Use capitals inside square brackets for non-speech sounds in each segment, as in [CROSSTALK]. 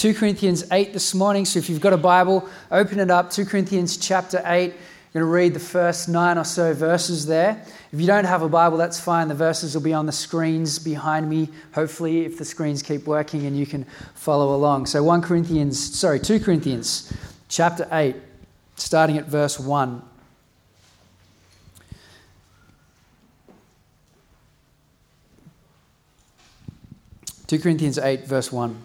2 Corinthians 8 this morning. So if you've got a Bible, open it up. 2 Corinthians chapter 8. I'm going to read the first nine or so verses there. If you don't have a Bible, that's fine. The verses will be on the screens behind me, hopefully, if the screens keep working and you can follow along. So 1 Corinthians, sorry, 2 Corinthians chapter 8, starting at verse 1. 2 Corinthians 8, verse 1.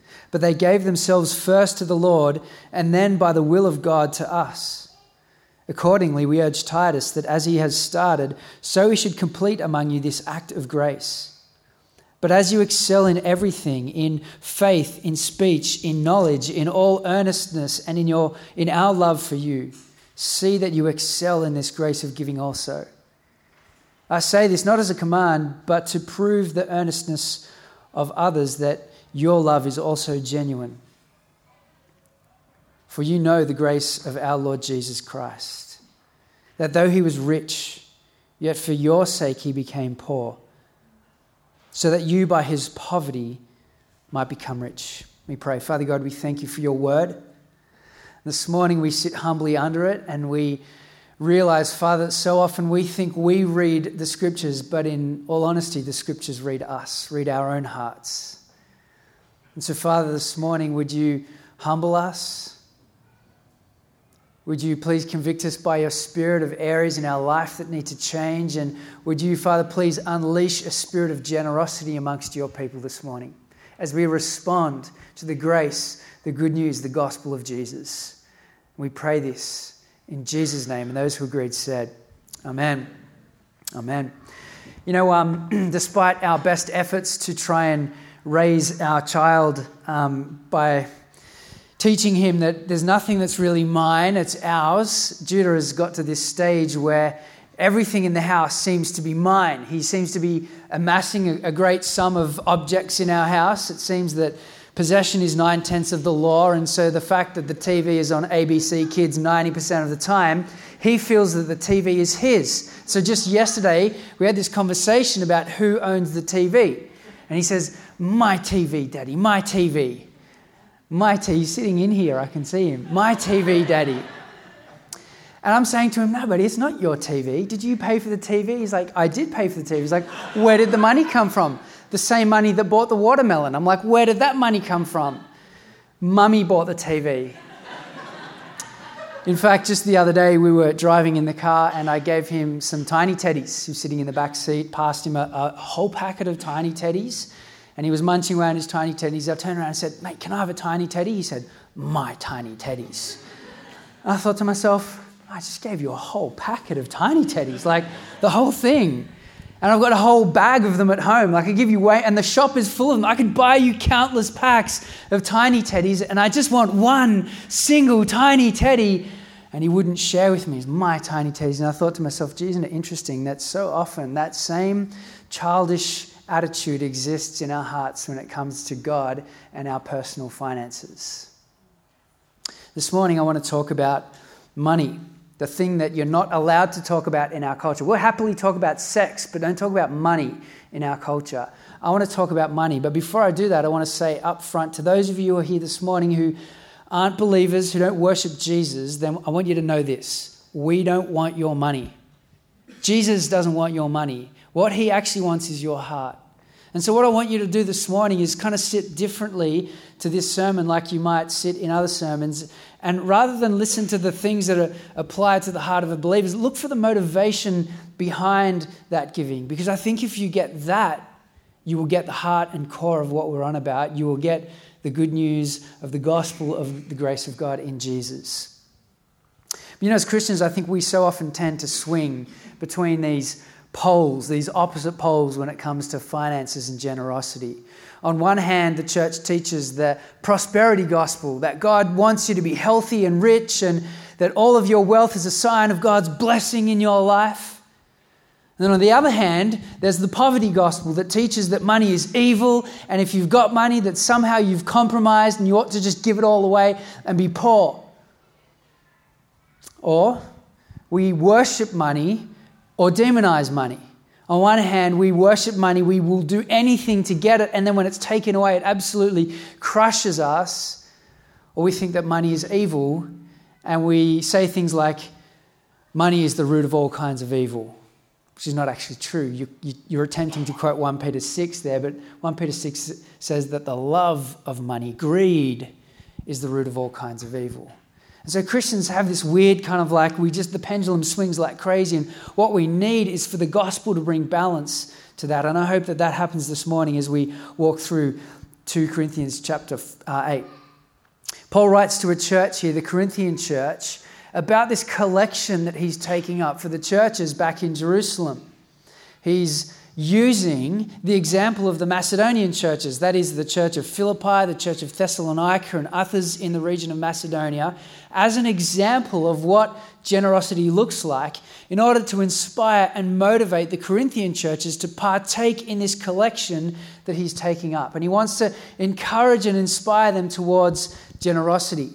but they gave themselves first to the Lord, and then by the will of God to us. Accordingly, we urge Titus that as he has started, so he should complete among you this act of grace. But as you excel in everything, in faith, in speech, in knowledge, in all earnestness, and in, your, in our love for you, see that you excel in this grace of giving also. I say this not as a command, but to prove the earnestness of others that your love is also genuine. For you know the grace of our Lord Jesus Christ, that though he was rich, yet for your sake he became poor, so that you by his poverty might become rich. We pray. Father God, we thank you for your word. This morning we sit humbly under it and we realize, Father, so often we think we read the scriptures, but in all honesty, the scriptures read us, read our own hearts. And so, Father, this morning, would you humble us? Would you please convict us by your spirit of areas in our life that need to change? And would you, Father, please unleash a spirit of generosity amongst your people this morning as we respond to the grace, the good news, the gospel of Jesus? We pray this in Jesus' name. And those who agreed said, Amen. Amen. You know, um, [CLEARS THROAT] despite our best efforts to try and raise our child um, by teaching him that there's nothing that's really mine, it's ours, Judah has got to this stage where everything in the house seems to be mine. He seems to be amassing a, a great sum of objects in our house. It seems that Possession is nine tenths of the law, and so the fact that the TV is on ABC Kids 90% of the time, he feels that the TV is his. So just yesterday, we had this conversation about who owns the TV. And he says, My TV, Daddy, my TV. My TV, he's sitting in here, I can see him. My TV, Daddy. And I'm saying to him, No, buddy, it's not your TV. Did you pay for the TV? He's like, I did pay for the TV. He's like, Where did the money come from? The same money that bought the watermelon. I'm like, where did that money come from? Mummy bought the TV. In fact, just the other day, we were driving in the car and I gave him some tiny teddies. He was sitting in the back seat, passed him a, a whole packet of tiny teddies, and he was munching around his tiny teddies. I turned around and said, Mate, can I have a tiny teddy? He said, My tiny teddies. I thought to myself, I just gave you a whole packet of tiny teddies, like the whole thing. And I've got a whole bag of them at home. Like I give you away, and the shop is full of them. I could buy you countless packs of tiny teddies, and I just want one single tiny teddy. And he wouldn't share with me my tiny teddies. And I thought to myself, gee, isn't it interesting that so often that same childish attitude exists in our hearts when it comes to God and our personal finances? This morning, I want to talk about money the thing that you're not allowed to talk about in our culture. We'll happily talk about sex, but don't talk about money in our culture. I want to talk about money, but before I do that, I want to say up front to those of you who are here this morning who aren't believers, who don't worship Jesus, then I want you to know this. We don't want your money. Jesus doesn't want your money. What he actually wants is your heart. And so, what I want you to do this morning is kind of sit differently to this sermon, like you might sit in other sermons. And rather than listen to the things that are applied to the heart of a believer, look for the motivation behind that giving. Because I think if you get that, you will get the heart and core of what we're on about. You will get the good news of the gospel of the grace of God in Jesus. You know, as Christians, I think we so often tend to swing between these poles, these opposite poles when it comes to finances and generosity. On one hand, the church teaches the prosperity gospel that God wants you to be healthy and rich, and that all of your wealth is a sign of God's blessing in your life. And then on the other hand, there's the poverty gospel that teaches that money is evil, and if you've got money, that somehow you've compromised and you ought to just give it all away and be poor. Or we worship money or demonize money. On one hand, we worship money, we will do anything to get it, and then when it's taken away, it absolutely crushes us. Or we think that money is evil, and we say things like, money is the root of all kinds of evil, which is not actually true. You, you, you're attempting to quote 1 Peter 6 there, but 1 Peter 6 says that the love of money, greed, is the root of all kinds of evil. And so Christians have this weird kind of like, we just, the pendulum swings like crazy. And what we need is for the gospel to bring balance to that. And I hope that that happens this morning as we walk through 2 Corinthians chapter uh, 8. Paul writes to a church here, the Corinthian church, about this collection that he's taking up for the churches back in Jerusalem. He's using the example of the Macedonian churches, that is, the church of Philippi, the church of Thessalonica, and others in the region of Macedonia, as an example of what generosity looks like in order to inspire and motivate the Corinthian churches to partake in this collection that he's taking up. And he wants to encourage and inspire them towards generosity.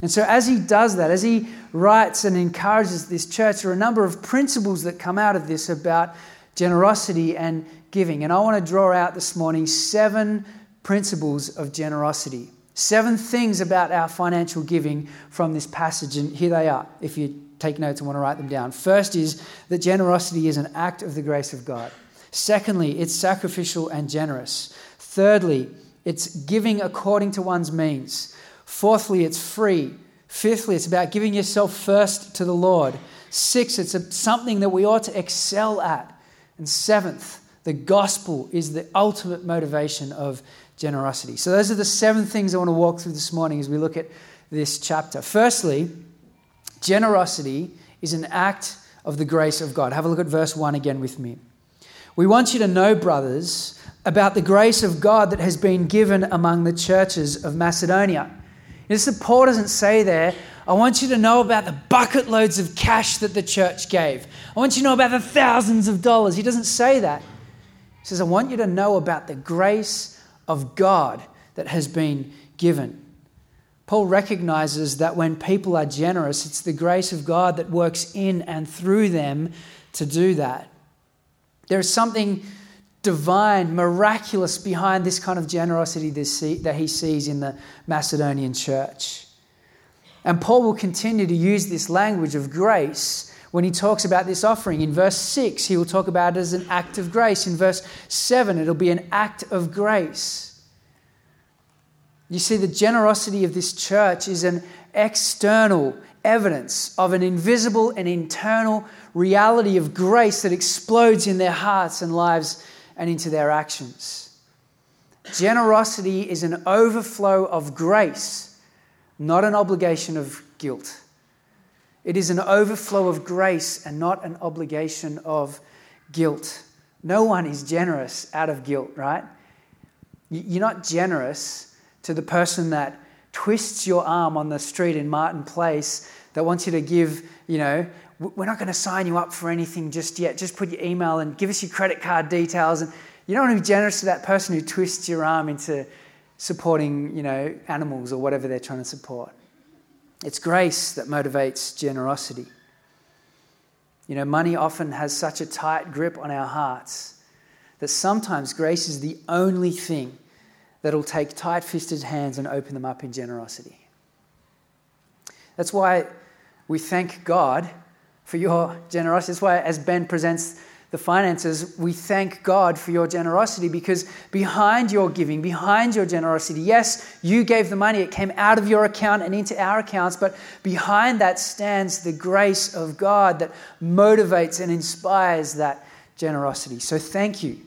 And so, as he does that, as he writes and encourages this church, there are a number of principles that come out of this about generosity and giving. And I want to draw out this morning seven principles of generosity. Seven things about our financial giving from this passage. And here they are, if you take notes and want to write them down. First is that generosity is an act of the grace of God. Secondly, it's sacrificial and generous. Thirdly, it's giving according to one's means. Fourthly, it's free. Fifthly, it's about giving yourself first to the Lord. Six, it's something that we ought to excel at. And seventh, the gospel is the ultimate motivation of generosity. So, those are the seven things I want to walk through this morning as we look at this chapter. Firstly, generosity is an act of the grace of God. Have a look at verse 1 again with me. We want you to know, brothers, about the grace of God that has been given among the churches of Macedonia. Notice Paul doesn't say there, I want you to know about the bucket loads of cash that the church gave. I want you to know about the thousands of dollars. He doesn't say that. He says, I want you to know about the grace of God that has been given. Paul recognizes that when people are generous, it's the grace of God that works in and through them to do that. There is something divine, miraculous behind this kind of generosity that he sees in the Macedonian church. And Paul will continue to use this language of grace when he talks about this offering. In verse 6, he will talk about it as an act of grace. In verse 7, it'll be an act of grace. You see, the generosity of this church is an external evidence of an invisible and internal reality of grace that explodes in their hearts and lives and into their actions. Generosity is an overflow of grace, not an obligation of guilt. It is an overflow of grace and not an obligation of guilt. No one is generous out of guilt, right? You're not generous to the person that twists your arm on the street in Martin Place that wants you to give, you know, we're not going to sign you up for anything just yet. Just put your email and give us your credit card details. And you don't want to be generous to that person who twists your arm into supporting, you know, animals or whatever they're trying to support. It's grace that motivates generosity. You know, money often has such a tight grip on our hearts that sometimes grace is the only thing that'll take tight fisted hands and open them up in generosity. That's why we thank God for your generosity. That's why, as Ben presents the finances, we thank God for your generosity because behind your giving, behind your generosity, yes, you gave the money, it came out of your account and into our accounts, but behind that stands the grace of God that motivates and inspires that generosity. So thank you.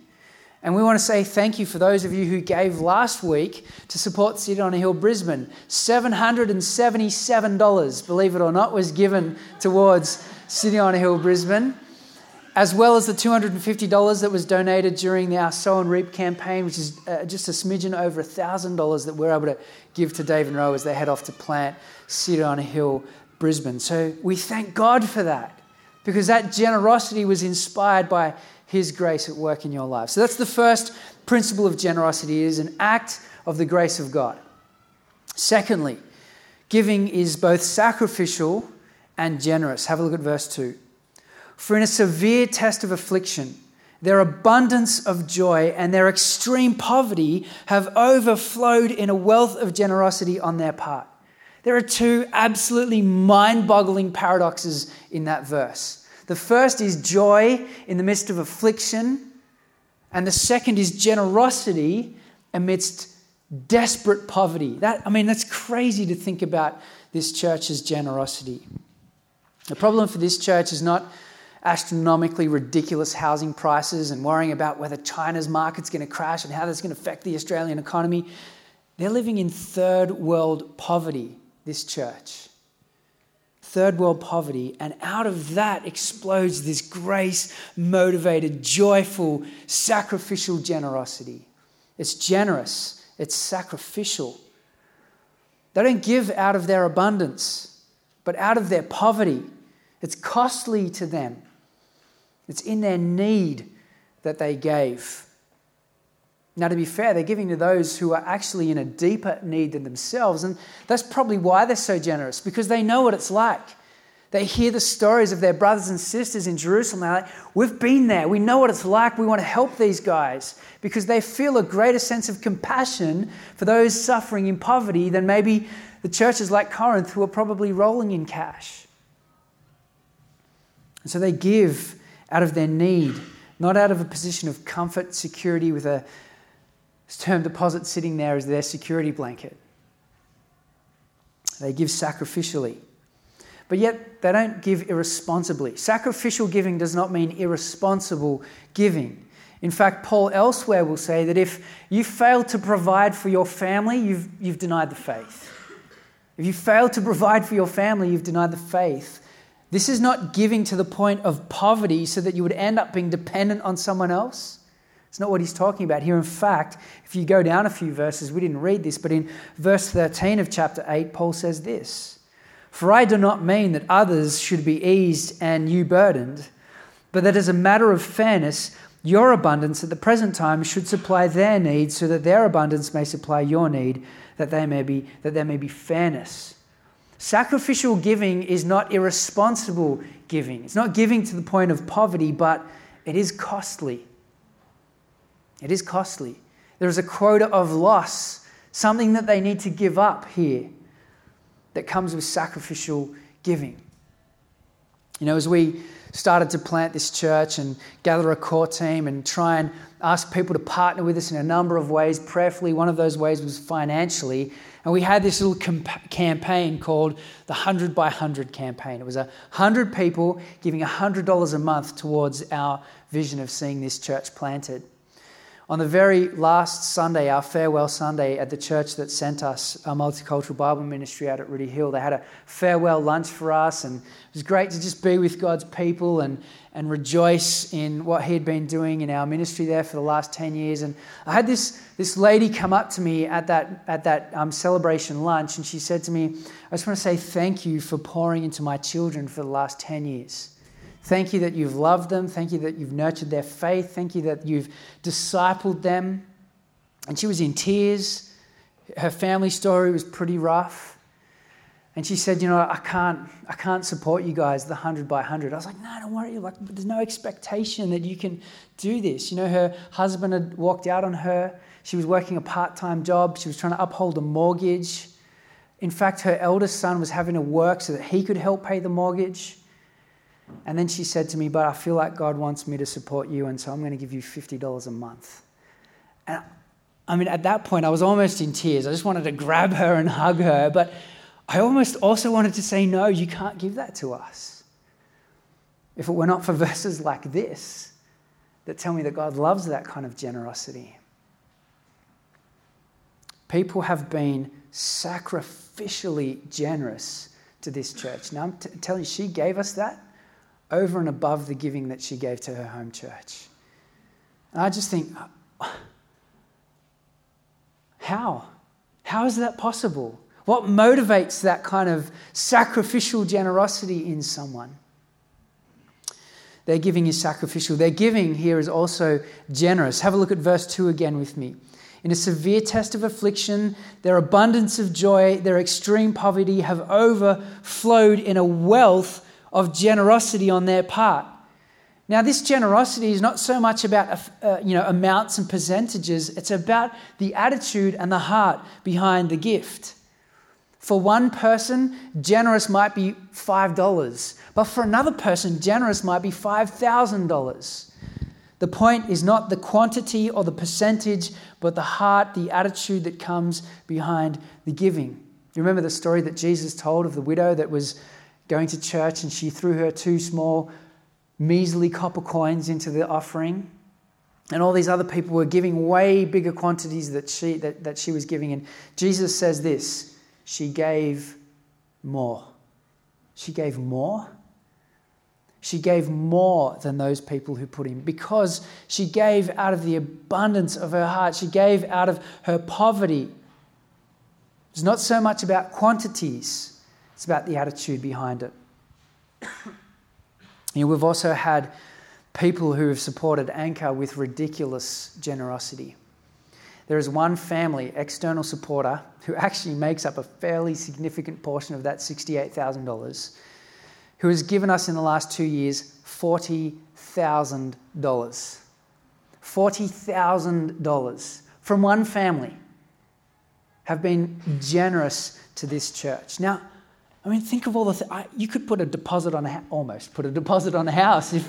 And we want to say thank you for those of you who gave last week to support City on a Hill Brisbane. $777, believe it or not, was given towards City on a Hill Brisbane. As well as the $250 that was donated during our Sow and Reap campaign, which is uh, just a smidgen over $1,000 that we're able to give to Dave and Roe as they head off to plant City on a Hill, Brisbane. So we thank God for that because that generosity was inspired by His grace at work in your life. So that's the first principle of generosity is an act of the grace of God. Secondly, giving is both sacrificial and generous. Have a look at verse 2. For in a severe test of affliction, their abundance of joy and their extreme poverty have overflowed in a wealth of generosity on their part. There are two absolutely mind boggling paradoxes in that verse. The first is joy in the midst of affliction, and the second is generosity amidst desperate poverty. That, I mean, that's crazy to think about this church's generosity. The problem for this church is not astronomically ridiculous housing prices and worrying about whether China's market's going to crash and how that's going to affect the Australian economy. They're living in third world poverty, this church. Third world poverty, and out of that explodes this grace motivated, joyful, sacrificial generosity. It's generous, it's sacrificial. They don't give out of their abundance, but out of their poverty. It's costly to them. It's in their need that they gave. Now, to be fair, they're giving to those who are actually in a deeper need than themselves. And that's probably why they're so generous, because they know what it's like. They hear the stories of their brothers and sisters in Jerusalem. They're like, We've been there. We know what it's like. We want to help these guys because they feel a greater sense of compassion for those suffering in poverty than maybe the churches like Corinth who are probably rolling in cash. And so they give out of their need, not out of a position of comfort, security, with a term deposit sitting there as their security blanket. They give sacrificially. But yet, they don't give irresponsibly. Sacrificial giving does not mean irresponsible giving. In fact, Paul elsewhere will say that if you fail to provide for your family, you've, you've denied the faith. If you fail to provide for your family, you've denied the faith. This is not giving to the point of poverty so that you would end up being dependent on someone else. It's not what he's talking about here. In fact, if you go down a few verses, we didn't read this, but in verse 13 of chapter 8, Paul says this For I do not mean that others should be eased and you burdened, but that as a matter of fairness, your abundance at the present time should supply their needs so that their abundance may supply your need, that, they may be, that there may be fairness. Sacrificial giving is not irresponsible giving. It's not giving to the point of poverty, but it is costly. It is costly. There is a quota of loss, something that they need to give up here that comes with sacrificial giving. You know, as we started to plant this church and gather a core team and try and ask people to partner with us in a number of ways, prayerfully, one of those ways was financially. And we had this little comp- campaign called the 100 by 100 campaign. It was 100 people giving $100 a month towards our vision of seeing this church planted. On the very last Sunday, our farewell Sunday at the church that sent us our multicultural Bible ministry out at Rooty Hill, they had a farewell lunch for us, and it was great to just be with God's people and, and rejoice in what He had been doing in our ministry there for the last 10 years. And I had this, this lady come up to me at that, at that um, celebration lunch, and she said to me, I just want to say thank you for pouring into my children for the last 10 years. Thank you that you've loved them. Thank you that you've nurtured their faith. Thank you that you've discipled them. And she was in tears. Her family story was pretty rough. And she said, You know, I can't, I can't support you guys, the 100 by 100. I was like, No, don't worry. Like, there's no expectation that you can do this. You know, her husband had walked out on her. She was working a part time job. She was trying to uphold a mortgage. In fact, her eldest son was having to work so that he could help pay the mortgage. And then she said to me, But I feel like God wants me to support you, and so I'm going to give you $50 a month. And I mean, at that point, I was almost in tears. I just wanted to grab her and hug her, but I almost also wanted to say, No, you can't give that to us. If it were not for [LAUGHS] verses like this that tell me that God loves that kind of generosity. People have been sacrificially generous to this church. Now, I'm t- telling you, she gave us that over and above the giving that she gave to her home church. And I just think, how? How is that possible? What motivates that kind of sacrificial generosity in someone? Their giving is sacrificial. Their giving here is also generous. Have a look at verse 2 again with me. In a severe test of affliction, their abundance of joy, their extreme poverty have overflowed in a wealth of generosity on their part. Now, this generosity is not so much about uh, you know, amounts and percentages, it's about the attitude and the heart behind the gift. For one person, generous might be $5, but for another person, generous might be $5,000. The point is not the quantity or the percentage, but the heart, the attitude that comes behind the giving. You remember the story that Jesus told of the widow that was going to church and she threw her two small measly copper coins into the offering. And all these other people were giving way bigger quantities that she, that, that she was giving. And Jesus says this she gave more. She gave more. She gave more than those people who put in because she gave out of the abundance of her heart. She gave out of her poverty. It's not so much about quantities, it's about the attitude behind it. You know, we've also had people who have supported Anchor with ridiculous generosity. There is one family, external supporter, who actually makes up a fairly significant portion of that $68,000, who has given us in the last two years $40,000. $40,000 from one family have been generous to this church. Now, I mean, think of all the things. You could put a deposit on a almost put a deposit on a house if,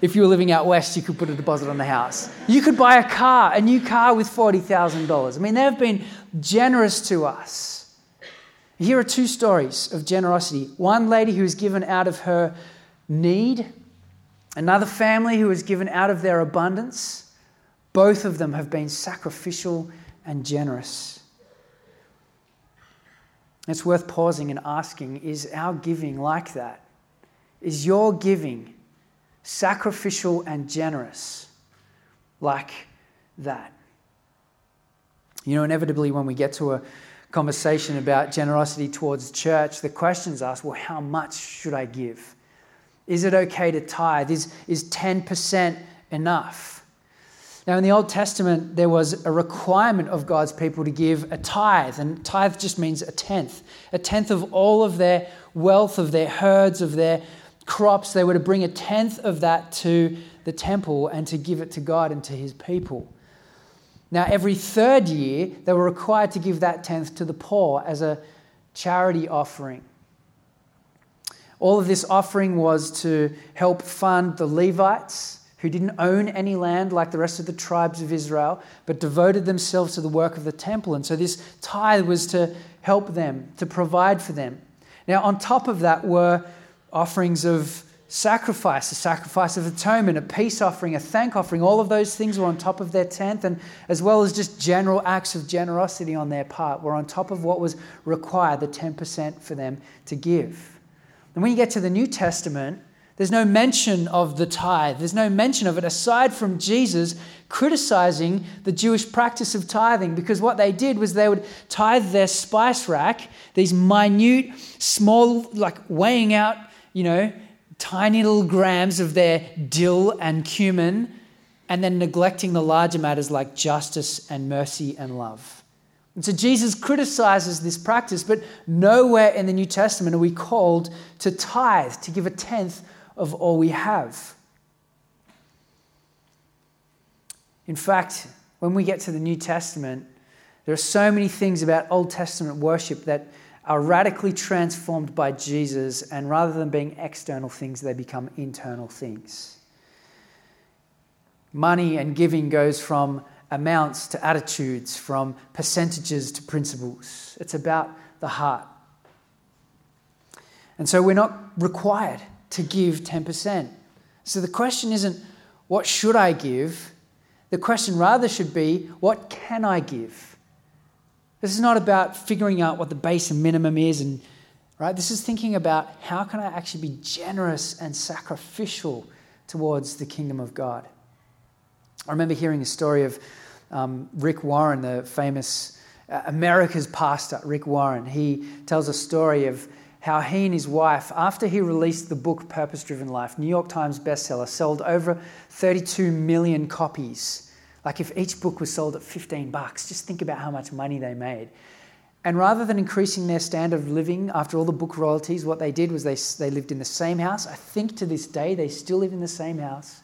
if you were living out west. You could put a deposit on the house. You could buy a car, a new car with forty thousand dollars. I mean, they've been generous to us. Here are two stories of generosity. One lady who was given out of her need, another family who was given out of their abundance. Both of them have been sacrificial and generous. It's worth pausing and asking is our giving like that? Is your giving sacrificial and generous like that? You know, inevitably, when we get to a conversation about generosity towards church, the question's asked well, how much should I give? Is it okay to tithe? Is, is 10% enough? Now, in the Old Testament, there was a requirement of God's people to give a tithe, and tithe just means a tenth. A tenth of all of their wealth, of their herds, of their crops. They were to bring a tenth of that to the temple and to give it to God and to his people. Now, every third year, they were required to give that tenth to the poor as a charity offering. All of this offering was to help fund the Levites who didn't own any land like the rest of the tribes of Israel, but devoted themselves to the work of the temple. And so this tithe was to help them, to provide for them. Now, on top of that were offerings of sacrifice, a sacrifice of atonement, a peace offering, a thank offering. All of those things were on top of their tenth, and as well as just general acts of generosity on their part, were on top of what was required, the 10% for them to give. And when you get to the New Testament, there's no mention of the tithe. There's no mention of it aside from Jesus criticizing the Jewish practice of tithing because what they did was they would tithe their spice rack, these minute, small, like weighing out, you know, tiny little grams of their dill and cumin, and then neglecting the larger matters like justice and mercy and love. And so Jesus criticizes this practice, but nowhere in the New Testament are we called to tithe, to give a tenth of all we have. In fact, when we get to the New Testament, there are so many things about Old Testament worship that are radically transformed by Jesus, and rather than being external things, they become internal things. Money and giving goes from amounts to attitudes, from percentages to principles. It's about the heart. And so we're not required to give 10%. So the question isn't, what should I give? The question rather should be, what can I give? This is not about figuring out what the base and minimum is and Right? This is thinking about how can I actually be generous and sacrificial towards the kingdom of God. I remember hearing a story of um, Rick Warren, the famous uh, America's pastor, Rick Warren. He tells a story of how he and his wife, after he released the book Purpose Driven Life, New York Times bestseller, sold over 32 million copies. Like if each book was sold at 15 bucks, just think about how much money they made. And rather than increasing their standard of living after all the book royalties, what they did was they, they lived in the same house. I think to this day they still live in the same house.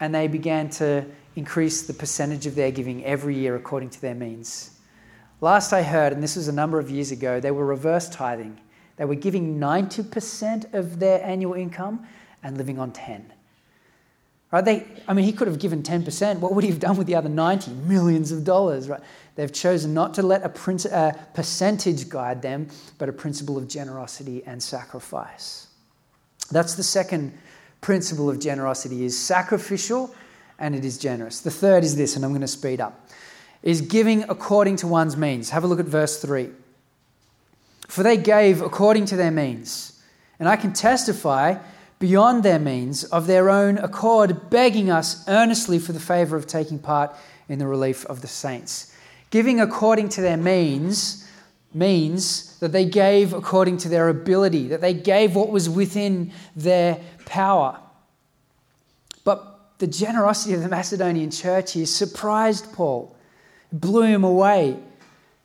And they began to increase the percentage of their giving every year according to their means. Last I heard, and this was a number of years ago, they were reverse tithing. They were giving 90% of their annual income and living on 10. Right? They, I mean, he could have given 10%. What would he have done with the other 90? Millions of dollars, right? They've chosen not to let a, prin- a percentage guide them, but a principle of generosity and sacrifice. That's the second principle of generosity is sacrificial and it is generous. The third is this, and I'm going to speed up is giving according to one's means. Have a look at verse 3. For they gave according to their means, and I can testify beyond their means of their own accord, begging us earnestly for the favor of taking part in the relief of the saints. Giving according to their means means that they gave according to their ability, that they gave what was within their power. But the generosity of the Macedonian church here surprised Paul blew him away.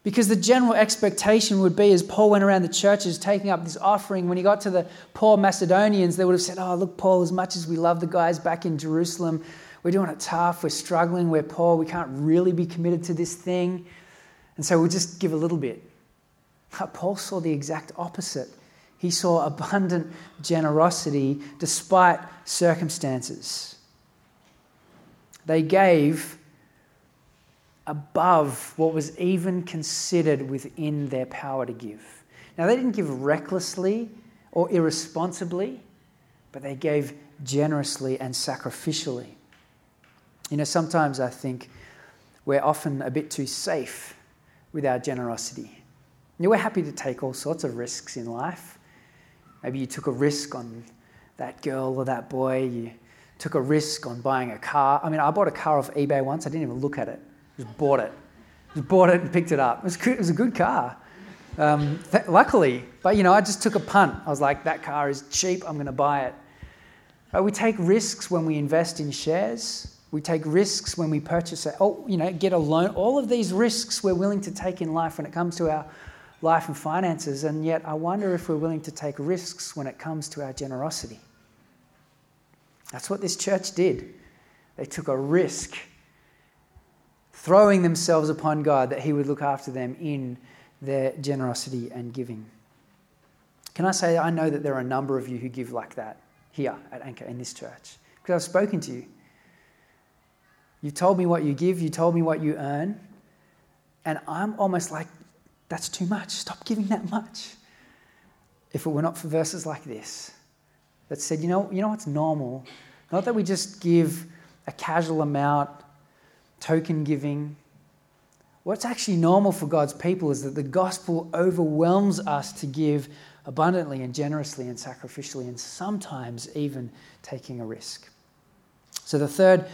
Because the general expectation would be, as Paul went around the churches taking up this offering, when he got to the poor Macedonians, they would have said, Oh, look, Paul, as much as we love the guys back in Jerusalem, we're doing it tough, we're struggling, we're poor, we can't really be committed to this thing. And so we'll just give a little bit. But Paul saw the exact opposite. He saw abundant generosity despite circumstances. They gave above what was even considered within their power to give. Now, they didn't give recklessly or irresponsibly, but they gave generously and sacrificially. You know, sometimes I think we're often a bit too safe with our generosity. You know, we're happy to take all sorts of risks in life. Maybe you took a risk on that girl or that boy, you took a risk on buying a car. I mean, I bought a car off eBay once, I didn't even look at it. Just bought it. Just bought it and picked it up. It was, it was a good car. Um, th- luckily, but you know, I just took a punt. I was like, that car is cheap, I'm going to buy it. But we take risks when we invest in shares. We take risks when we purchase it. Oh, you know, get a loan. All of these risks we're willing to take in life when it comes to our life and finances. And yet, I wonder if we're willing to take risks when it comes to our generosity. That's what this church did. They took a risk throwing themselves upon God that He would look after them in their generosity and giving. Can I say, I know that there are a number of you who give like that here at Anchor in this church because I've spoken to you. You've told me what you give, you told me what you earn, and I'm almost like, that's too much. Stop giving that much. If it were not for verses like this that said, you know, you know what's normal? Not that we just give a casual amount token giving. What's actually normal for God's people is that the gospel overwhelms us to give abundantly and generously and sacrificially, and sometimes even taking a risk. So, the third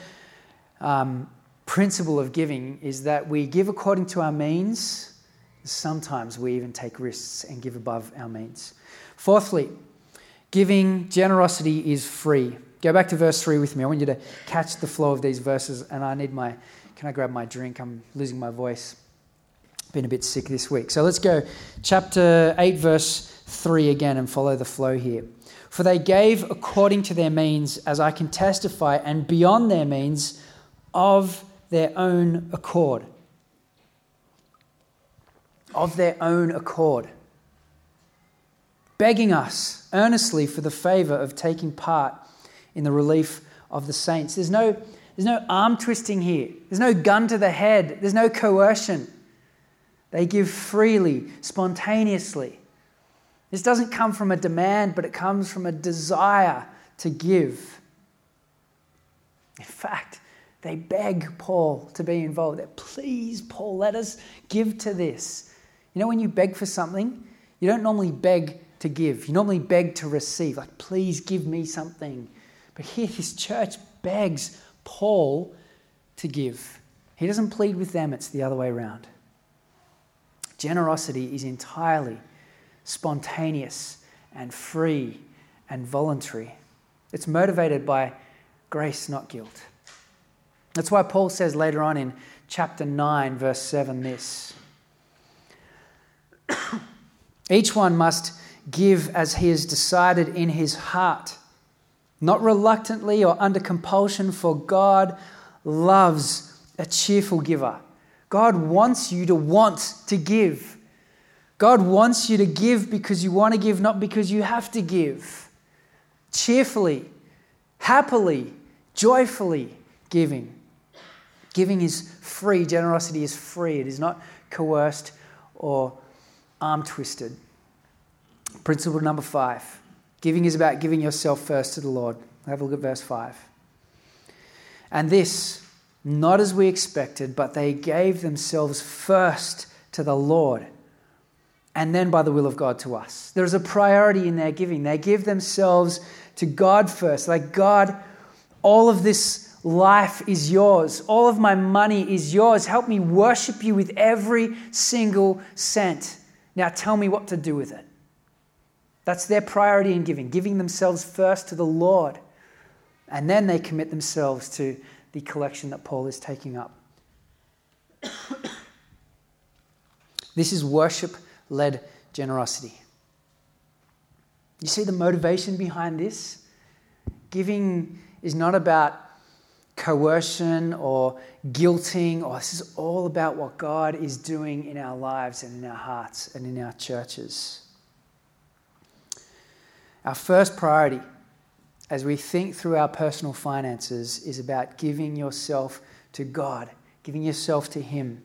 um, principle of giving is that we give according to our means. Sometimes we even take risks and give above our means. Fourthly, giving generosity is free. Go back to verse 3 with me. I want you to catch the flow of these verses, and I need my can I grab my drink? I'm losing my voice. Been a bit sick this week. So let's go chapter 8, verse 3 again and follow the flow here. For they gave according to their means, as I can testify, and beyond their means of their own accord. Of their own accord. Begging us earnestly for the favor of taking part in the relief of the saints. There's no there's no arm twisting here. There's no gun to the head. There's no coercion. They give freely, spontaneously. This doesn't come from a demand, but it comes from a desire to give. In fact, they beg Paul to be involved. They're, Please, Paul, let us give to this. You know, when you beg for something, You don't normally beg to give, you normally beg to receive, like, please give me something. But here, this church begs Paul to give. He doesn't plead with them, it's the other way around. Generosity is entirely spontaneous and free and voluntary. It's motivated by grace, not guilt. That's why Paul says later on in chapter 9, verse 7, this [CLEARS THROAT] Each one must give as he has decided in his heart, not reluctantly or under compulsion, for God loves a cheerful giver. God wants you to want to give. God wants you to give because you want to give, not because you have to give. Cheerfully, happily, joyfully giving. Giving is free, generosity is free, it is not coerced or arm twisted. Principle number five giving is about giving yourself first to the Lord. Have a look at verse 5. And this, not as we expected, but they gave themselves first to the Lord and then by the will of God to us. There's a priority in their giving. They give themselves to God first. Like, God, all of this life is yours. All of my money is yours. Help me worship you with every single cent. Now tell me what to do with it. That's their priority in giving, giving themselves first to the Lord. And then they commit themselves to the collection that Paul is taking up. [COUGHS] this is worship led generosity. You see the motivation behind this? Giving is not about coercion or guilting, or this is all about what God is doing in our lives and in our hearts and in our churches. Our first priority as we think through our personal finances is about giving yourself to God, giving yourself to Him.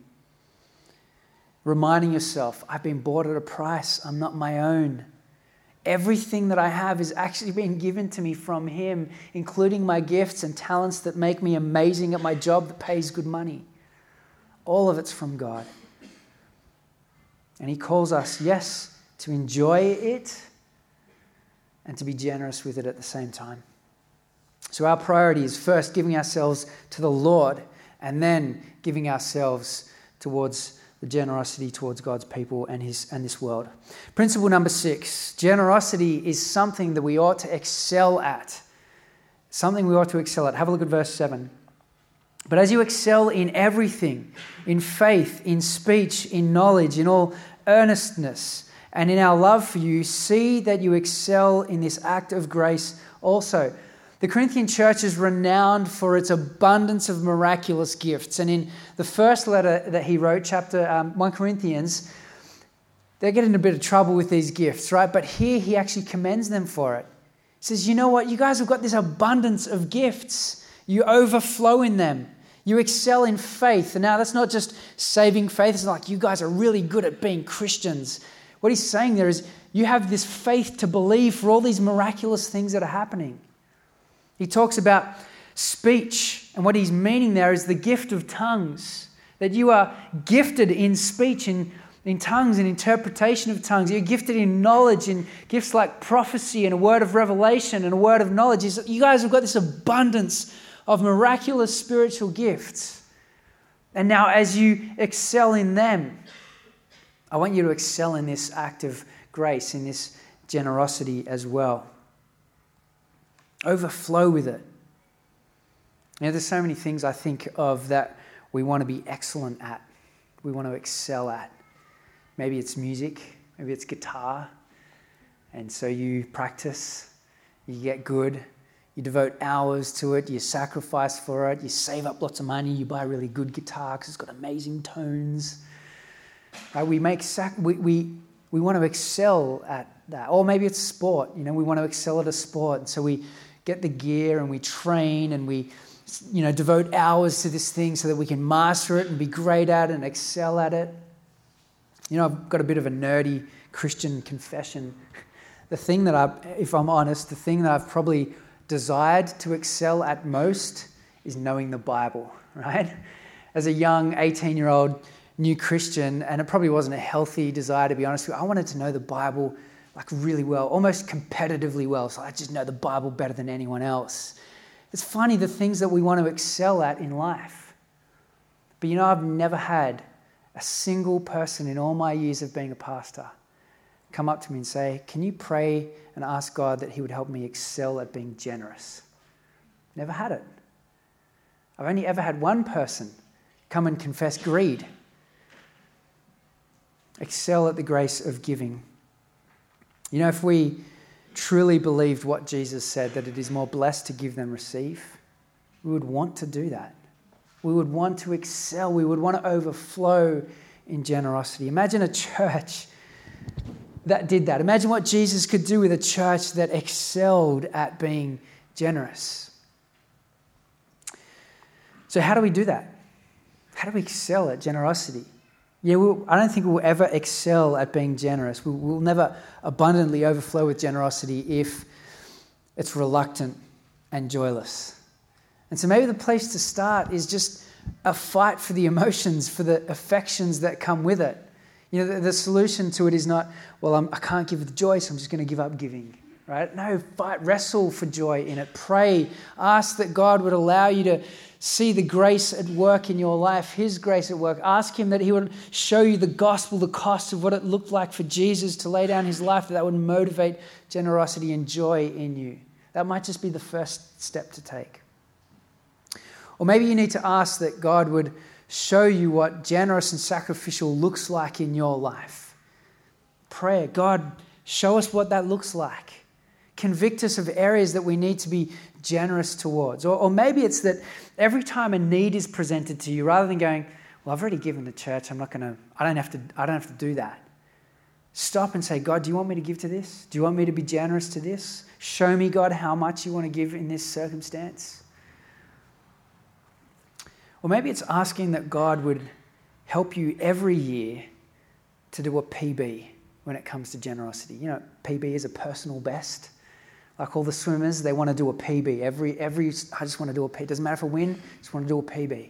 Reminding yourself, I've been bought at a price, I'm not my own. Everything that I have is actually being given to me from Him, including my gifts and talents that make me amazing at my job that pays good money. All of it's from God. And He calls us, yes, to enjoy it and to be generous with it at the same time. So, our priority is first giving ourselves to the Lord and then giving ourselves towards the generosity towards God's people and, his, and this world. Principle number six generosity is something that we ought to excel at. Something we ought to excel at. Have a look at verse 7. But as you excel in everything, in faith, in speech, in knowledge, in all earnestness, and in our love for you, see that you excel in this act of grace also. The Corinthian church is renowned for its abundance of miraculous gifts. And in the first letter that he wrote, chapter um, 1 Corinthians, they're getting a bit of trouble with these gifts, right? But here he actually commends them for it. He says, You know what? You guys have got this abundance of gifts, you overflow in them. You excel in faith. And now that's not just saving faith. It's like you guys are really good at being Christians. What he's saying there is you have this faith to believe for all these miraculous things that are happening. He talks about speech, and what he's meaning there is the gift of tongues. That you are gifted in speech, in, in tongues, and interpretation of tongues. You're gifted in knowledge, and gifts like prophecy, and a word of revelation, and a word of knowledge. You guys have got this abundance of miraculous spiritual gifts. And now, as you excel in them, I want you to excel in this act of grace, in this generosity as well. Overflow with it. You know, there's so many things I think of that we want to be excellent at, we want to excel at. Maybe it's music, maybe it's guitar. And so you practice, you get good, you devote hours to it, you sacrifice for it, you save up lots of money, you buy a really good guitar because it's got amazing tones. Right? We, make sac- we, we, we want to excel at that. Or maybe it's sport, you know, we want to excel at a sport. And so we get the gear and we train and we you know devote hours to this thing so that we can master it and be great at it and excel at it you know i've got a bit of a nerdy christian confession [LAUGHS] the thing that i if i'm honest the thing that i've probably desired to excel at most is knowing the bible [LAUGHS] right as a young 18 year old new Christian, and it probably wasn't a healthy desire to be honest with you. I wanted to know the Bible like really well, almost competitively well. So I just know the Bible better than anyone else. It's funny the things that we want to excel at in life. But you know, I've never had a single person in all my years of being a pastor come up to me and say, Can you pray and ask God that He would help me excel at being generous? Never had it. I've only ever had one person come and confess greed. Excel at the grace of giving. You know, if we truly believed what Jesus said, that it is more blessed to give than receive, we would want to do that. We would want to excel. We would want to overflow in generosity. Imagine a church that did that. Imagine what Jesus could do with a church that excelled at being generous. So, how do we do that? How do we excel at generosity? Yeah, we'll, I don't think we'll ever excel at being generous. We'll, we'll never abundantly overflow with generosity if it's reluctant and joyless. And so maybe the place to start is just a fight for the emotions, for the affections that come with it. You know, the, the solution to it is not, well, I'm, I can not give with joy, so I'm just going to give up giving. Right? No, fight, wrestle for joy in it. Pray, ask that God would allow you to see the grace at work in your life, His grace at work. Ask Him that He would show you the gospel, the cost of what it looked like for Jesus to lay down His life, that that would motivate generosity and joy in you. That might just be the first step to take. Or maybe you need to ask that God would show you what generous and sacrificial looks like in your life. Prayer, God, show us what that looks like. Convict us of areas that we need to be generous towards. Or, or maybe it's that every time a need is presented to you, rather than going, Well, I've already given the church, I'm not gonna, I don't have to, I don't have to do that. Stop and say, God, do you want me to give to this? Do you want me to be generous to this? Show me, God, how much you want to give in this circumstance. Or maybe it's asking that God would help you every year to do a PB when it comes to generosity. You know, PB is a personal best. Like all the swimmers, they want to do a PB. Every, every, I just want to do a PB. Doesn't matter if I win, just want to do a PB.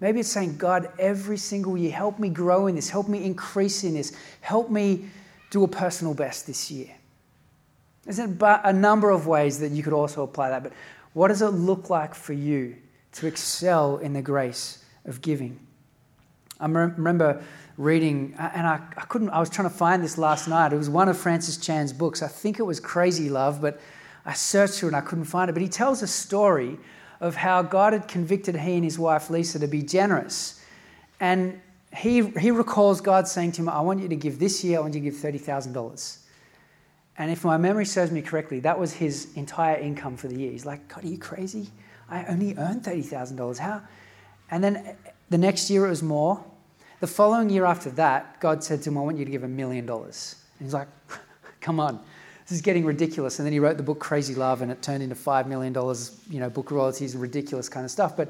Maybe it's saying, God, every single year, help me grow in this, help me increase in this, help me do a personal best this year. There's a number of ways that you could also apply that, but what does it look like for you to excel in the grace of giving. I remember reading, uh, and I, I, couldn't, I was trying to find this last night. It was one of Francis Chan's books. I think it was Crazy Love, but I searched through and I couldn't find it. But he tells a story of how God had convicted he and his wife Lisa to be generous. And he, he recalls God saying to him, I want you to give this year, I want you to give $30,000. And if my memory serves me correctly, that was his entire income for the year. He's like, God, are you crazy? I only earned $30,000. How? And then the next year it was more. The following year after that, God said to him, I want you to give a million dollars. And he's like, [LAUGHS] come on, this is getting ridiculous. And then he wrote the book Crazy Love and it turned into $5 million, you know, book royalties and ridiculous kind of stuff. But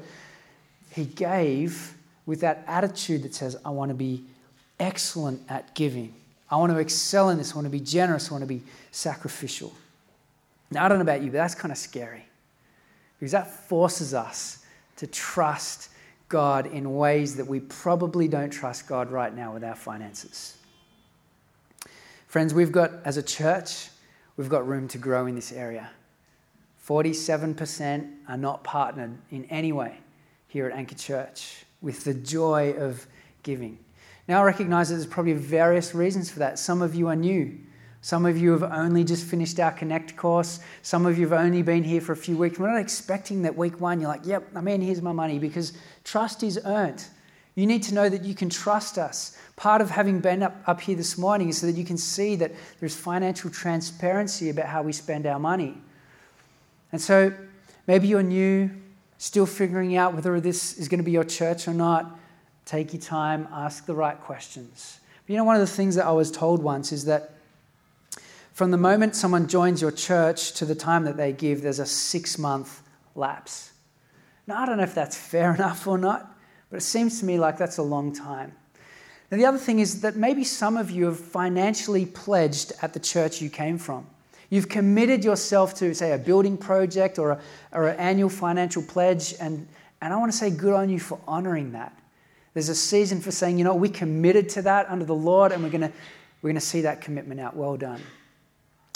he gave with that attitude that says, I want to be excellent at giving. I want to excel in this. I want to be generous. I want to be sacrificial. Now, I don't know about you, but that's kind of scary because that forces us to trust God in ways that we probably don't trust God right now with our finances. Friends, we've got, as a church, we've got room to grow in this area. 47% are not partnered in any way here at Anchor Church with the joy of giving. Now, I recognize that there's probably various reasons for that. Some of you are new. Some of you have only just finished our Connect course. Some of you have only been here for a few weeks. We're not expecting that week one, you're like, yep, I'm in, here's my money, because trust is earned. You need to know that you can trust us. Part of having been up, up here this morning is so that you can see that there's financial transparency about how we spend our money. And so maybe you're new, still figuring out whether this is going to be your church or not. Take your time, ask the right questions. But you know, one of the things that I was told once is that from the moment someone joins your church to the time that they give, there's a six month lapse. Now, I don't know if that's fair [LAUGHS] enough or not, but it seems to me like that's a long time. Now, the other thing is that maybe some of you have financially pledged at the church you came from. You've committed yourself to, say, a building project or, a, or an annual financial pledge, and, and I want to say good on you for honoring that. There's a season for saying, you know, we committed to that under the Lord and we're going to we're going to see that commitment out. Well done.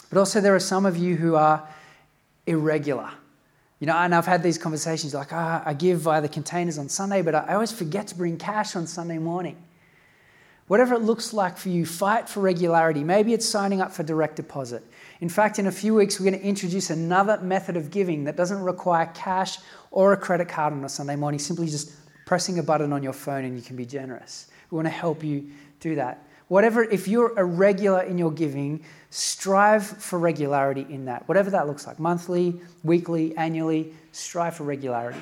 But also, there are some of you who are irregular. You know, and I've had these conversations like, ah, I give via the containers on Sunday, but I always forget to bring cash on Sunday morning. Whatever it looks like for you, fight for regularity. Maybe it's signing up for direct deposit. In fact, in a few weeks, we're going to introduce another method of giving that doesn't require cash or a credit card on a Sunday morning, simply just pressing a button on your phone and you can be generous. We want to help you do that. Whatever, if you're irregular in your giving, strive for regularity in that, whatever that looks like monthly, weekly, annually, strive for regularity.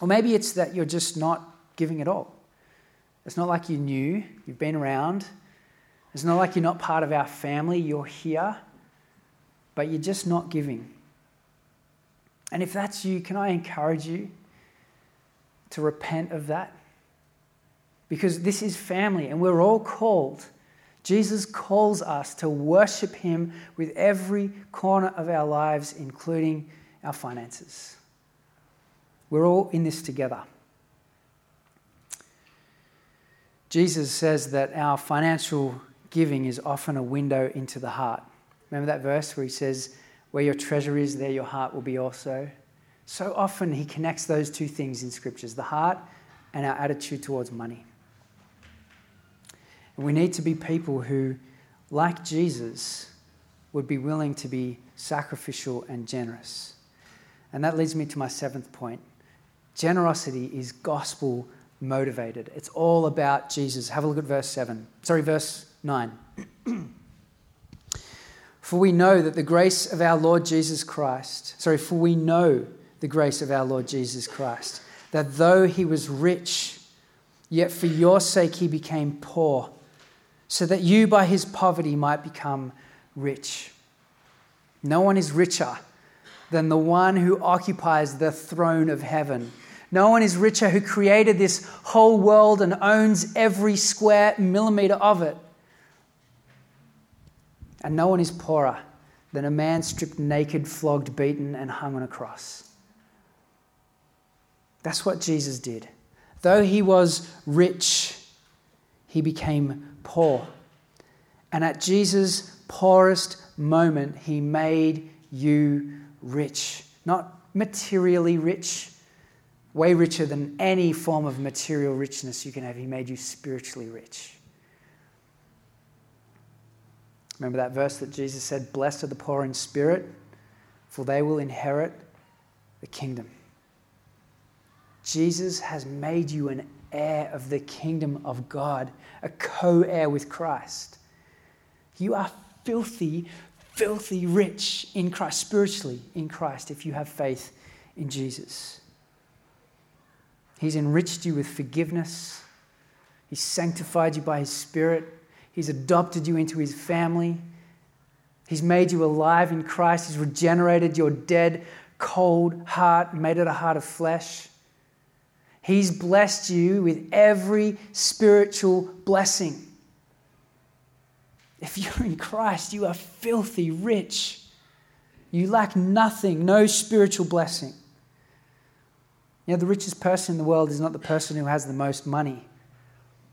Or maybe it's that you're just not giving at all. It's not like you're new, you've been around. It's not like you're not part of our family, you're here, but you're just not giving. And if that's you, can I encourage you to repent of that? Because this is family and we're all called. Jesus calls us to worship Him with every corner of our lives, including our finances. We're all in this together. Jesus says that our financial giving is often a window into the heart. Remember that verse where he says, Where your treasure is, there your heart will be also? So often he connects those two things in scriptures the heart and our attitude towards money. We need to be people who, like Jesus, would be willing to be sacrificial and generous. And that leads me to my seventh point. Generosity is gospel motivated. It's all about Jesus. Have a look at verse 7. Sorry, verse 9. [CLEARS THROAT] for we know that the grace of our Lord Jesus Christ, sorry, for we know the grace of our Lord Jesus Christ, that though he was rich, yet for your sake he became poor, so that you by his poverty might become rich. No one is richer than the one who occupies the throne of heaven no one is richer who created this whole world and owns every square millimeter of it. And no one is poorer than a man stripped naked, flogged, beaten, and hung on a cross. That's what Jesus did. Though he was rich, he became poor. And at Jesus' poorest moment, he made you rich. Not materially rich, way richer than any form of material richness you can have. He made you spiritually rich. Remember that verse that Jesus said, Blessed are the poor in spirit, for they will inherit the kingdom. Jesus has made you an heir of the kingdom of God, a co heir with Christ. You are filthy, filthy rich in Christ, spiritually in Christ, if you have faith in Jesus. He's enriched you with forgiveness. He's sanctified you by His Spirit. He's adopted you into His family. He's made you alive in Christ. He's regenerated your dead, cold heart, made it a heart of flesh. He's blessed you with every spiritual blessing. If you're in Christ, you are filthy rich. You lack nothing, no spiritual blessing. You know, the richest person in the world is not the person who has the most money,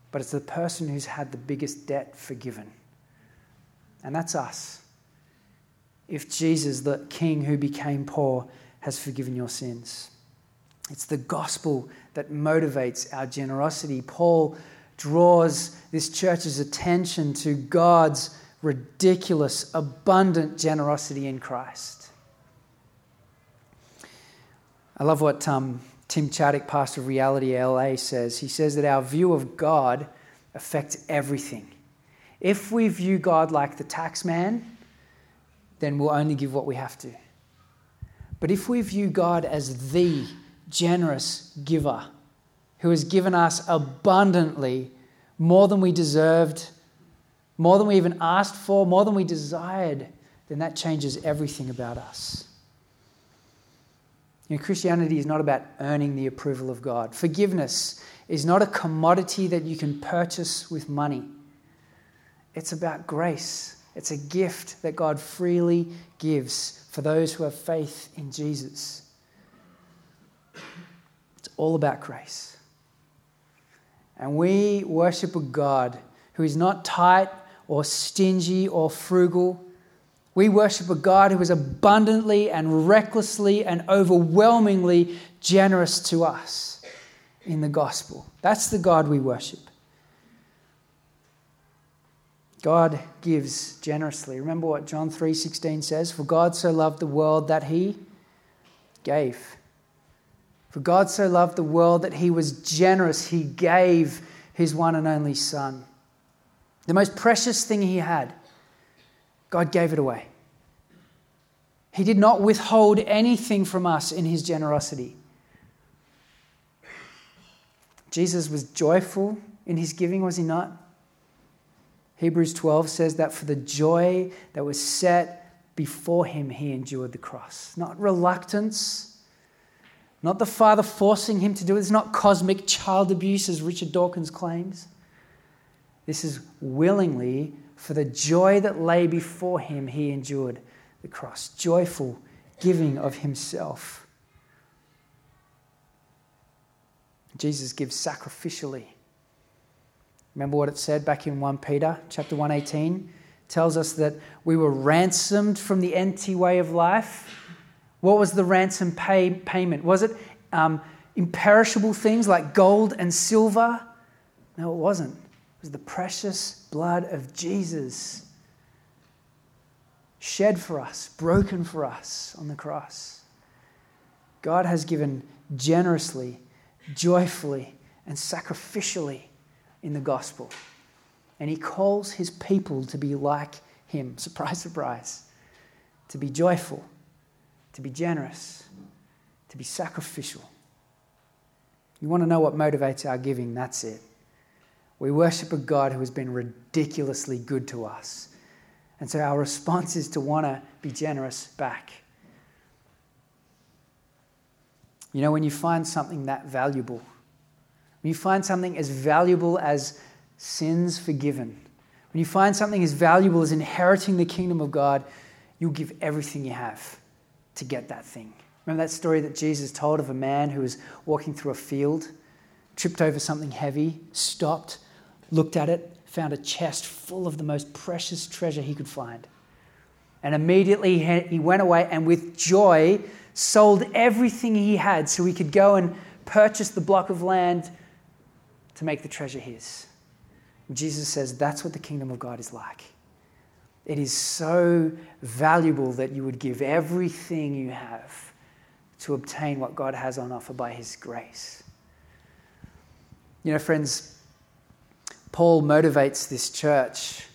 but it's the person who's had the biggest debt forgiven. And that's us. If Jesus, the King who became poor, has forgiven your sins. It's the gospel that motivates our generosity. Paul draws this church's attention to God's ridiculous, abundant generosity in Christ. I love what um, Tim Chaddick, pastor of Reality LA, says. He says that our view of God affects everything. If we view God like the tax man, then we'll only give what we have to. But if we view God as the generous giver who has given us abundantly more than we deserved, more than we even asked for, more than we desired, then that changes everything about us. You know, Christianity is not about earning the approval of God. Forgiveness is not a commodity that you can purchase with money. It's about grace. It's a gift that God freely gives for those who have faith in Jesus. It's all about grace. And we worship a God who is not tight or stingy or frugal. We worship a God who is abundantly and recklessly and overwhelmingly generous to us in the gospel. That's the God we worship. God gives generously. Remember what John 3:16 says, "For God so loved the world that he gave." For God so loved the world that he was generous, he gave his one and only son. The most precious thing he had, God gave it away. He did not withhold anything from us in his generosity. Jesus was joyful in his giving, was he not? Hebrews 12 says that for the joy that was set before him, he endured the cross. Not reluctance, not the Father forcing him to do it. It's not cosmic child abuse, as Richard Dawkins claims. This is willingly, for the joy that lay before him, he endured the cross. Joyful giving of himself. Jesus gives sacrificially. Remember what it said back in 1 Peter chapter 118 tells us that we were ransomed from the empty way of life. What was the ransom pay, payment? Was it um, imperishable things like gold and silver? No, it wasn't. It was the precious blood of Jesus shed for us, broken for us on the cross. God has given generously, joyfully, and sacrificially in the gospel. And he calls his people to be like him. [LAUGHS] Surprise, surprise. To be joyful, to be generous, to be sacrificial. You want to know what motivates our giving? That's it. We worship a God who has been ridiculously good to us. And so our response is to want to be generous back. You know, when you find something that valuable, when you find something as valuable as sins forgiven, when you find something as valuable as inheriting the kingdom of God, you'll give everything you have to get that thing. Remember that story that Jesus told of a man who was walking through a field, tripped over something heavy, stopped, looked at it, found a chest full of the most precious treasure he could find. And immediately he went away and with joy sold everything he had so he could go and purchase the block of land to make the treasure his. Jesus says that's what the kingdom of God is like. It is so valuable that you would give everything you have to obtain what God has on offer by his grace. You know, friends, Paul motivates this church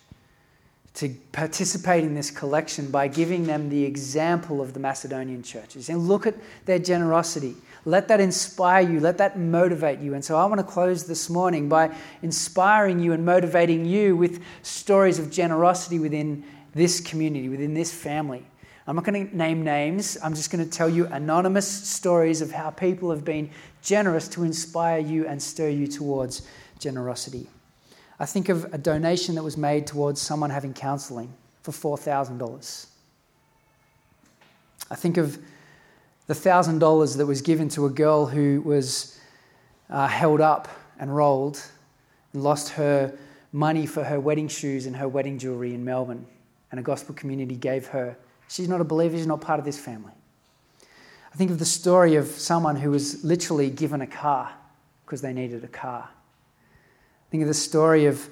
to participate in this collection by giving them the example of the Macedonian churches. And look at their generosity. Let that inspire you. Let that motivate you. And so I want to close this morning by inspiring you and motivating you with stories of generosity within this community, within this family. I'm not going to name names. I'm just going to tell you anonymous stories of how people have been generous to inspire you and stir you towards generosity. I think of a donation that was made towards someone having counseling for $4,000. I think of the $1,000 that was given to a girl who was uh, held up and rolled and lost her money for her wedding shoes and her wedding jewelry in Melbourne. And a gospel community gave her. She's not a believer, she's not part of this family. I think of the story of someone who was literally given a car because they needed a car. Think of the story of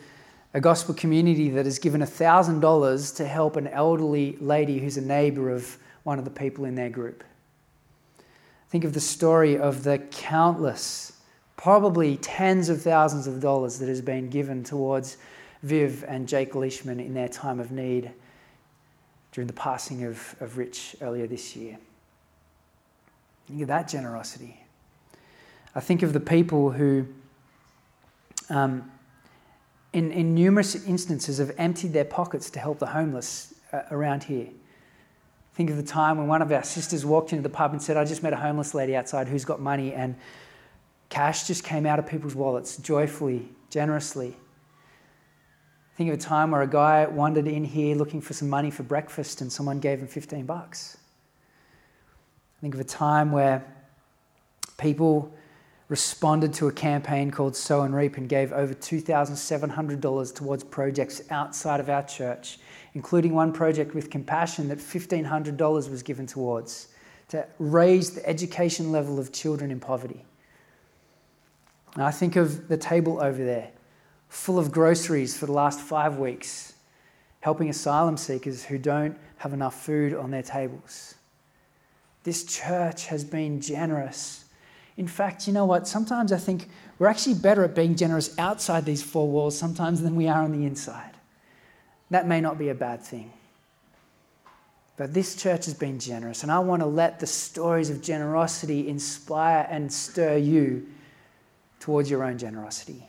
a gospel community that has given $1,000 to help an elderly lady who's a neighbor of one of the people in their group. Think of the story of the countless, probably tens of thousands of dollars that has been given towards Viv and Jake Leishman in their time of need during the passing of, of Rich earlier this year. Think of that generosity. I think of the people who, um, in, in numerous instances, have emptied their pockets to help the homeless uh, around here. Think of the time when one of our sisters walked into the pub and said, I just met a homeless lady outside who's got money, and cash just came out of people's wallets joyfully, generously. Think of a time where a guy wandered in here looking for some money for breakfast and someone gave him 15 bucks. Think of a time where people responded to a campaign called Sow and Reap and gave over $2,700 towards projects outside of our church, including one project with compassion that $1,500 was given towards to raise the education level of children in poverty. I think of the table over there, full of groceries for the last five weeks, helping asylum seekers who don't have enough food on their tables. This church has been generous. In fact, you know what? Sometimes I think we're actually better at being generous outside these four walls sometimes than we are on the inside. That may not be a bad thing. But this church has been generous, and I want to let the stories of generosity inspire and stir you towards your own generosity.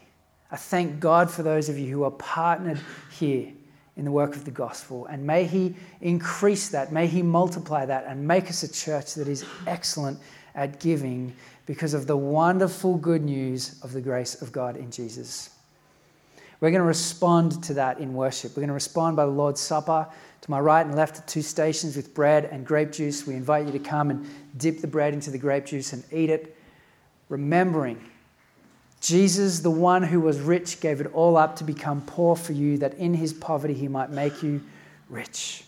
I thank God for those of you who are partnered here in the work of the gospel, and may He increase that, may He multiply that, and make us a church that is excellent at giving because of the wonderful good news of the grace of God in Jesus. We're going to respond to that in worship. We're going to respond by the Lord's Supper. To my right and left are two stations with bread and grape juice. We invite you to come and dip the bread into the grape juice and eat it, remembering Jesus, the one who was rich, gave it all up to become poor for you, that in his poverty he might make you rich.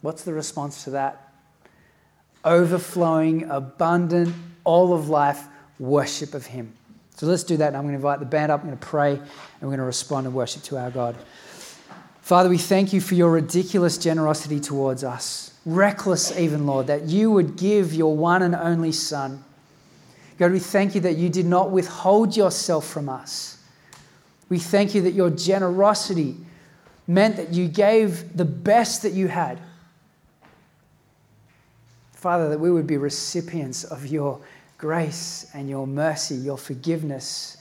What's the response to that? Overflowing, abundant, all of life worship of him. So let's do that. And I'm going to invite the band up. I'm going to pray and we're going to respond and worship to our God. Father, we thank you for your ridiculous generosity towards us, reckless even, Lord, that you would give your one and only Son. God, we thank you that you did not withhold yourself from us. We thank you that your generosity meant that you gave the best that you had. Father, that we would be recipients of your grace and your mercy, your forgiveness,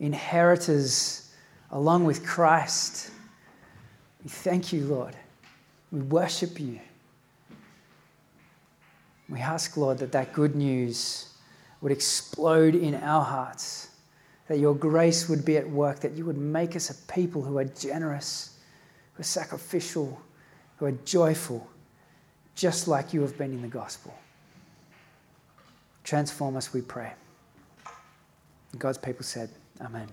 inheritors along with Christ. We thank you, Lord. We worship you. We ask, Lord, that that good news would explode in our hearts, that your grace would be at work, that you would make us a people who are generous, who are sacrificial, who are joyful, just like you have been in the gospel. Transform us, we pray. God's people said, Amen.